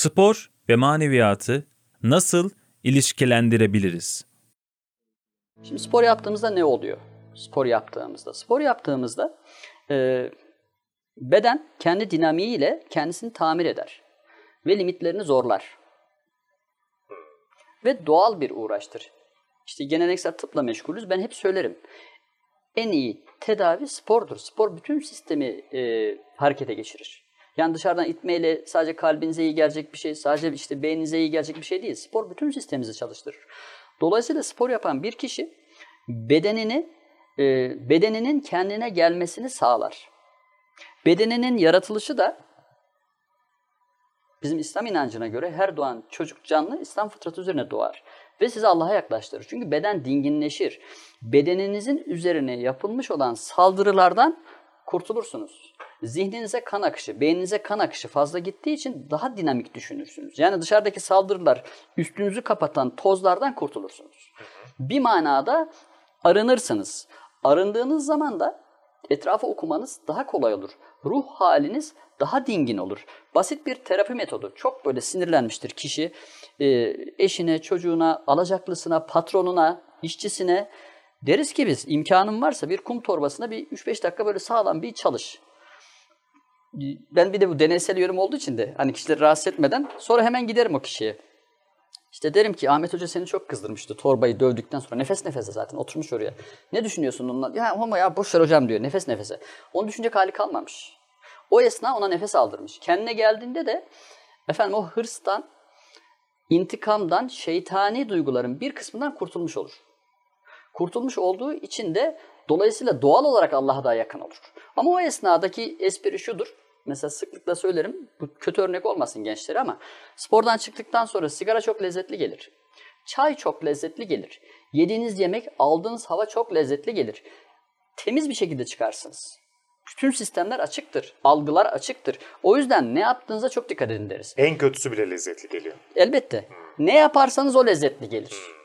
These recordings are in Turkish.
Spor ve maneviyatı nasıl ilişkilendirebiliriz? Şimdi spor yaptığımızda ne oluyor? Spor yaptığımızda. Spor yaptığımızda e, beden kendi dinamiğiyle kendisini tamir eder ve limitlerini zorlar. Ve doğal bir uğraştır. İşte geleneksel tıpla meşgulüz. Ben hep söylerim. En iyi tedavi spordur. Spor bütün sistemi e, harekete geçirir. Yani dışarıdan itmeyle sadece kalbinize iyi gelecek bir şey, sadece işte beyninize iyi gelecek bir şey değil. Spor bütün sistemimizi çalıştırır. Dolayısıyla spor yapan bir kişi bedenini e, bedeninin kendine gelmesini sağlar. Bedeninin yaratılışı da bizim İslam inancına göre her doğan çocuk canlı İslam fıtratı üzerine doğar ve sizi Allah'a yaklaştırır. Çünkü beden dinginleşir. Bedeninizin üzerine yapılmış olan saldırılardan kurtulursunuz. Zihninize kan akışı, beyninize kan akışı fazla gittiği için daha dinamik düşünürsünüz. Yani dışarıdaki saldırılar üstünüzü kapatan tozlardan kurtulursunuz. Bir manada arınırsınız. Arındığınız zaman da etrafı okumanız daha kolay olur. Ruh haliniz daha dingin olur. Basit bir terapi metodu. Çok böyle sinirlenmiştir kişi. E, eşine, çocuğuna, alacaklısına, patronuna, işçisine deriz ki biz imkanın varsa bir kum torbasına bir 3-5 dakika böyle sağlam bir çalış. Ben bir de bu deneysel yorum olduğu için de hani kişileri rahatsız etmeden sonra hemen giderim o kişiye. İşte derim ki Ahmet Hoca seni çok kızdırmıştı torbayı dövdükten sonra. Nefes nefese zaten oturmuş oraya. Ne düşünüyorsun onunla? Ya ama ya boş ver hocam diyor nefes nefese. Onu düşünecek hali kalmamış. O esna ona nefes aldırmış. Kendine geldiğinde de efendim o hırstan, intikamdan, şeytani duyguların bir kısmından kurtulmuş olur. Kurtulmuş olduğu için de dolayısıyla doğal olarak Allah'a daha yakın olur. Ama o esnadaki espri şudur. Mesela sıklıkla söylerim, bu kötü örnek olmasın gençlere ama spordan çıktıktan sonra sigara çok lezzetli gelir. Çay çok lezzetli gelir. Yediğiniz yemek, aldığınız hava çok lezzetli gelir. Temiz bir şekilde çıkarsınız. Bütün sistemler açıktır. Algılar açıktır. O yüzden ne yaptığınıza çok dikkat edin deriz. En kötüsü bile lezzetli geliyor. Elbette. Ne yaparsanız o lezzetli gelir.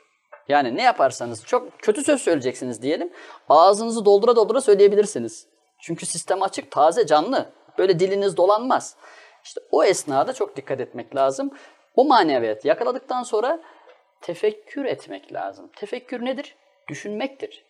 Yani ne yaparsanız çok kötü söz söyleyeceksiniz diyelim. Ağzınızı doldura doldura söyleyebilirsiniz. Çünkü sistem açık, taze, canlı. Böyle diliniz dolanmaz. İşte o esnada çok dikkat etmek lazım. O maneviyatı yakaladıktan sonra tefekkür etmek lazım. Tefekkür nedir? Düşünmektir.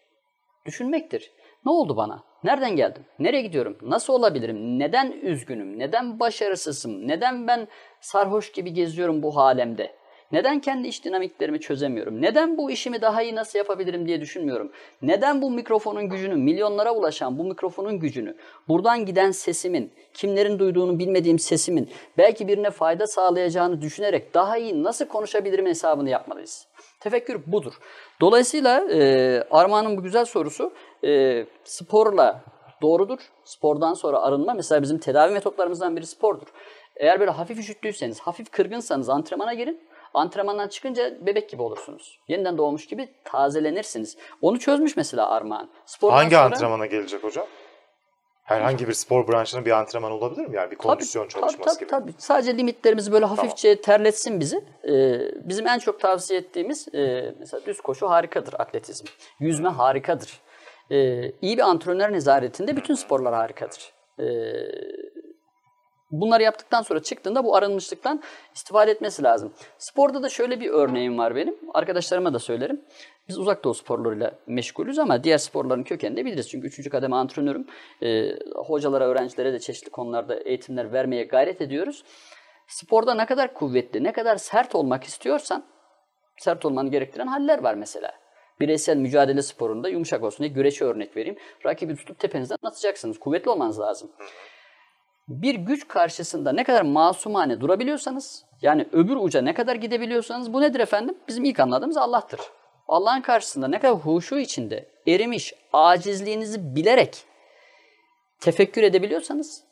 Düşünmektir. Ne oldu bana? Nereden geldim? Nereye gidiyorum? Nasıl olabilirim? Neden üzgünüm? Neden başarısızım? Neden ben sarhoş gibi geziyorum bu halemde? Neden kendi iş dinamiklerimi çözemiyorum? Neden bu işimi daha iyi nasıl yapabilirim diye düşünmüyorum? Neden bu mikrofonun gücünü, milyonlara ulaşan bu mikrofonun gücünü, buradan giden sesimin, kimlerin duyduğunu bilmediğim sesimin belki birine fayda sağlayacağını düşünerek daha iyi nasıl konuşabilirim hesabını yapmalıyız. Tefekkür budur. Dolayısıyla e, Armağan'ın bu güzel sorusu e, sporla doğrudur. Spordan sonra arınma mesela bizim tedavi metotlarımızdan biri spordur. Eğer böyle hafif üşüttüyseniz, hafif kırgınsanız antrenmana girin. Antrenmandan çıkınca bebek gibi olursunuz. Yeniden doğmuş gibi tazelenirsiniz. Onu çözmüş mesela Armağan. Spordan Hangi sonra... antrenmana gelecek hocam? Herhangi bir spor branşının bir antrenman olabilir mi? Yani bir kondisyon tabii, çalışması tabii, gibi. Tabii Sadece limitlerimizi böyle hafifçe tamam. terletsin bizi. Ee, bizim en çok tavsiye ettiğimiz e, mesela düz koşu harikadır atletizm. Yüzme harikadır. Ee, iyi bir antrenör nezaretinde bütün sporlar harikadır. Ee, bunları yaptıktan sonra çıktığında bu arınmışlıktan istifade etmesi lazım. Sporda da şöyle bir örneğim var benim. Arkadaşlarıma da söylerim. Biz uzak doğu sporlarıyla meşgulüz ama diğer sporların kökenini de biliriz. Çünkü 3. kademe antrenörüm. E, hocalara, öğrencilere de çeşitli konularda eğitimler vermeye gayret ediyoruz. Sporda ne kadar kuvvetli, ne kadar sert olmak istiyorsan, sert olmanı gerektiren haller var mesela. Bireysel mücadele sporunda yumuşak olsun diye güreşe örnek vereyim. Rakibi tutup tepenizden atacaksınız. Kuvvetli olmanız lazım. Bir güç karşısında ne kadar masumane durabiliyorsanız, yani öbür uca ne kadar gidebiliyorsanız bu nedir efendim? Bizim ilk anladığımız Allah'tır. Allah'ın karşısında ne kadar huşu içinde erimiş, acizliğinizi bilerek tefekkür edebiliyorsanız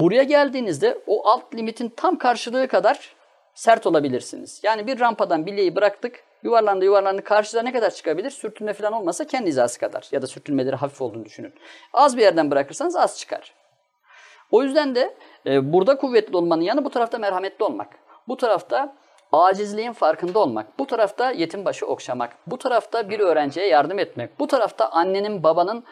buraya geldiğinizde o alt limitin tam karşılığı kadar sert olabilirsiniz. Yani bir rampadan bileği bıraktık, yuvarlandı yuvarlandı karşıda ne kadar çıkabilir? Sürtünme falan olmasa kendi hizası kadar ya da sürtünmeleri hafif olduğunu düşünün. Az bir yerden bırakırsanız az çıkar. O yüzden de e, burada kuvvetli olmanın yanı bu tarafta merhametli olmak. Bu tarafta acizliğin farkında olmak, bu tarafta yetim başı okşamak, bu tarafta bir öğrenciye yardım etmek, bu tarafta annenin babanın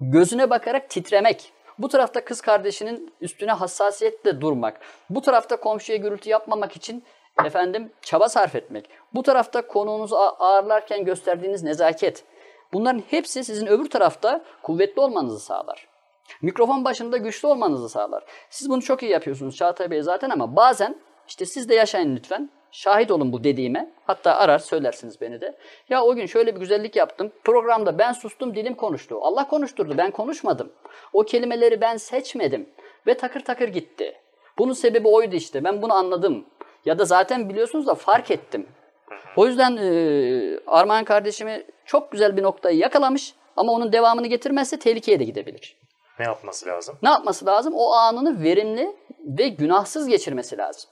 gözüne bakarak titremek, Bu tarafta kız kardeşinin üstüne hassasiyetle durmak. Bu tarafta komşuya gürültü yapmamak için efendim çaba sarf etmek. Bu tarafta konuğunuzu ağırlarken gösterdiğiniz nezaket. Bunların hepsi sizin öbür tarafta kuvvetli olmanızı sağlar. Mikrofon başında güçlü olmanızı sağlar. Siz bunu çok iyi yapıyorsunuz Çağatay Bey zaten ama bazen işte siz de yaşayın lütfen. Şahit olun bu dediğime. Hatta arar söylersiniz beni de. Ya o gün şöyle bir güzellik yaptım. Programda ben sustum dilim konuştu. Allah konuşturdu ben konuşmadım. O kelimeleri ben seçmedim. Ve takır takır gitti. Bunun sebebi oydu işte. Ben bunu anladım. Ya da zaten biliyorsunuz da fark ettim. O yüzden e, Armağan kardeşimi çok güzel bir noktayı yakalamış. Ama onun devamını getirmezse tehlikeye de gidebilir. Ne yapması lazım? Ne yapması lazım? O anını verimli ve günahsız geçirmesi lazım.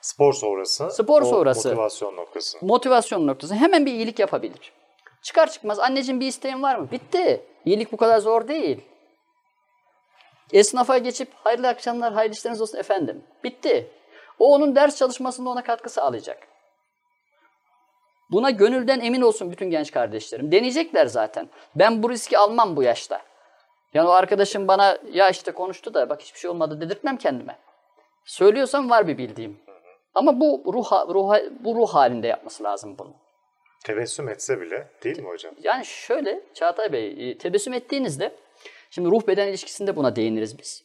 Spor sonrası. Spor sonrası. Motivasyon noktası. Motivasyon noktası. Hemen bir iyilik yapabilir. Çıkar çıkmaz anneciğim bir isteğin var mı? Bitti. İyilik bu kadar zor değil. Esnafa geçip hayırlı akşamlar, hayırlı işleriniz olsun efendim. Bitti. O onun ders çalışmasında ona katkı sağlayacak. Buna gönülden emin olsun bütün genç kardeşlerim. Deneyecekler zaten. Ben bu riski almam bu yaşta. Yani o arkadaşım bana ya işte konuştu da bak hiçbir şey olmadı dedirtmem kendime. Söylüyorsam var bir bildiğim. Ama bu ruh, ruh, bu ruh halinde yapması lazım bunu. Tebessüm etse bile değil mi hocam? Yani şöyle Çağatay Bey, e, tebessüm ettiğinizde, şimdi ruh beden ilişkisinde buna değiniriz biz.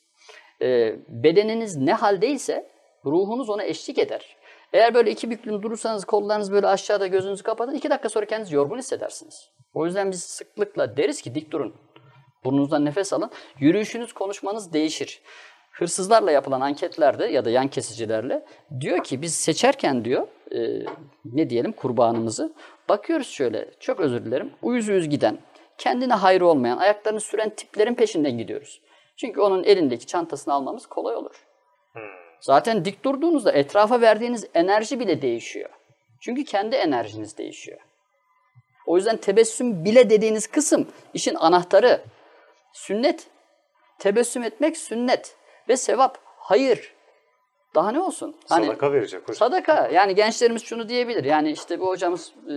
E, bedeniniz ne haldeyse ruhunuz ona eşlik eder. Eğer böyle iki büklüm durursanız kollarınız böyle aşağıda gözünüzü kapatın iki dakika sonra kendinizi yorgun hissedersiniz. O yüzden biz sıklıkla deriz ki dik durun. Burnunuzdan nefes alın. Yürüyüşünüz, konuşmanız değişir. Hırsızlarla yapılan anketlerde ya da yan kesicilerle diyor ki biz seçerken diyor e, ne diyelim kurbanımızı bakıyoruz şöyle çok özür dilerim uyuz uyuz giden kendine hayrı olmayan ayaklarını süren tiplerin peşinden gidiyoruz. Çünkü onun elindeki çantasını almamız kolay olur. Zaten dik durduğunuzda etrafa verdiğiniz enerji bile değişiyor. Çünkü kendi enerjiniz değişiyor. O yüzden tebessüm bile dediğiniz kısım işin anahtarı. Sünnet. Tebessüm etmek sünnet. Ve sevap. Hayır. Daha ne olsun? Hani, Sadaka verecek hocam. Sadaka. Yani gençlerimiz şunu diyebilir. Yani işte bu hocamız e,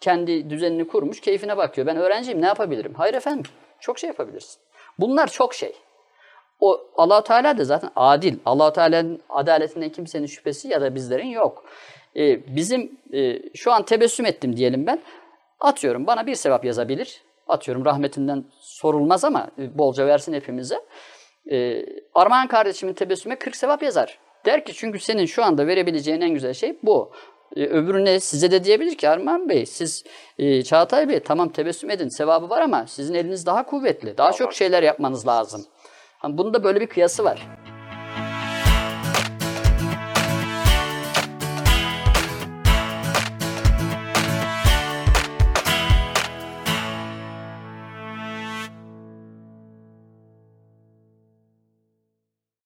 kendi düzenini kurmuş, keyfine bakıyor. Ben öğrenciyim, ne yapabilirim? Hayır efendim. Çok şey yapabilirsin. Bunlar çok şey. O Allah Teala da zaten adil. Allah Teala'nın adaletinden kimsenin şüphesi ya da bizlerin yok. E, bizim e, şu an tebessüm ettim diyelim ben. Atıyorum bana bir sevap yazabilir. Atıyorum rahmetinden sorulmaz ama e, bolca versin hepimize. E, Armağan kardeşimin tebessüme 40 sevap yazar. Der ki çünkü senin şu anda verebileceğin en güzel şey bu. E, öbürüne size de diyebilir ki Armağan Bey siz e, Çağatay Bey tamam tebessüm edin sevabı var ama sizin eliniz daha kuvvetli. Daha çok şeyler yapmanız lazım. Hani bunun da böyle bir kıyası var.